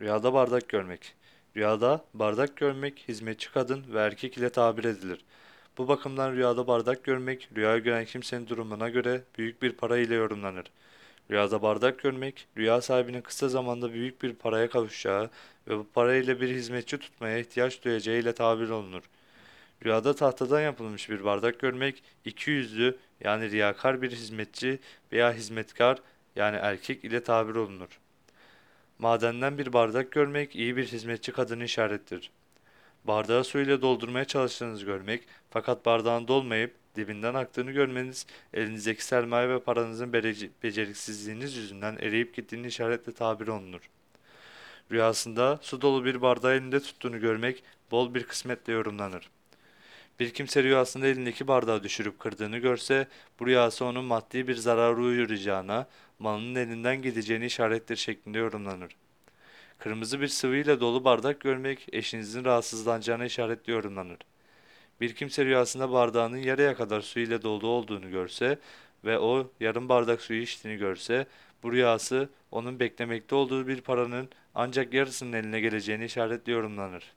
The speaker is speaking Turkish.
Rüyada bardak görmek. Rüyada bardak görmek hizmetçi kadın ve erkek ile tabir edilir. Bu bakımdan rüyada bardak görmek, rüyayı gören kimsenin durumuna göre büyük bir para ile yorumlanır. Rüyada bardak görmek, rüya sahibinin kısa zamanda büyük bir paraya kavuşacağı ve bu parayla bir hizmetçi tutmaya ihtiyaç duyacağı ile tabir olunur. Rüyada tahtadan yapılmış bir bardak görmek, iki yüzlü yani riyakar bir hizmetçi veya hizmetkar yani erkek ile tabir olunur. Madenden bir bardak görmek iyi bir hizmetçi kadını işarettir. Bardağı su ile doldurmaya çalıştığınızı görmek fakat bardağın dolmayıp dibinden aktığını görmeniz elinizdeki sermaye ve paranızın beceriksizliğiniz yüzünden eriyip gittiğini işaretle tabir olunur. Rüyasında su dolu bir bardağı elinde tuttuğunu görmek bol bir kısmetle yorumlanır. Bir kimse rüyasında elindeki bardağı düşürüp kırdığını görse, bu rüyası onun maddi bir zarara uğrayacağına, malının elinden gideceğini işarettir şeklinde yorumlanır. Kırmızı bir sıvıyla dolu bardak görmek, eşinizin rahatsızlanacağına işaretli yorumlanır. Bir kimse rüyasında bardağının yarıya kadar su ile dolu olduğunu görse ve o yarım bardak suyu içtiğini görse, bu rüyası onun beklemekte olduğu bir paranın ancak yarısının eline geleceğini işaretli yorumlanır.